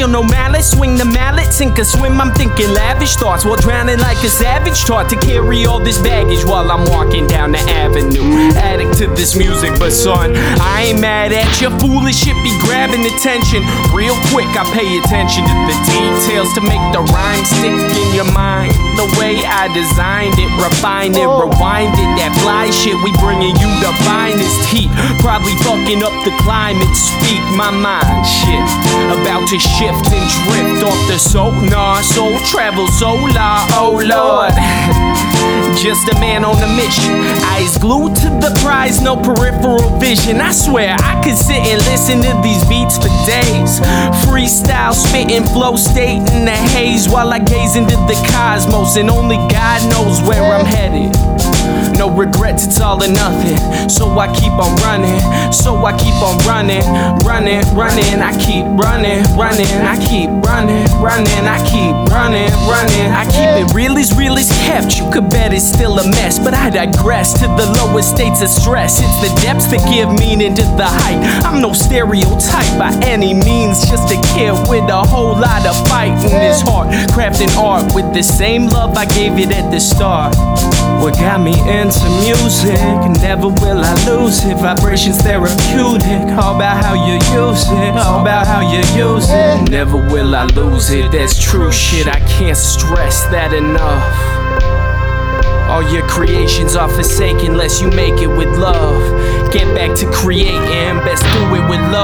Feel no malice, swing the mallet, sink or swim. I'm thinking lavish thoughts while drowning like a savage. Taught to carry all this baggage while I'm walking down the avenue. Addict to this music, but son, I ain't mad at you. Foolish shit be grabbing attention. Real quick, I pay attention to the details to make the rhyme stick in your mind. Way I designed it, refined it, oh. rewind it. That fly shit, we bringing you the finest heat. Probably fucking up the climate. Speak my mind, shit. About to shift and drift off the sonar. Soul travel solar, oh lord. Just a man on a mission. Eyes glued to the prize, no peripheral vision. I swear I could sit and listen to these beats for days. Freestyle, spitting, flow state in the haze while I gaze into the cosmos, and only God knows where I'm headed. No regrets, it's all or nothing. So I keep on running, so I keep on running, running, running. I keep running, running, I keep running, running, I keep running, running. I keep it real as real as kept. You could bet it's still a mess, but I digress to the lowest states of stress. It's the depths that give meaning to the height. I'm no stereotype by any means, just a kid with a whole lot of fight in his heart. Crafting art with the same love I gave it at the start. What got me into music? Never will I lose it. Vibrations therapeutic. All about how you use it. All about how you use it. Never will I lose it. That's true shit. I can't stress that enough. All your creations are forsaken unless you make it with love. Get back to creating, best do it with love.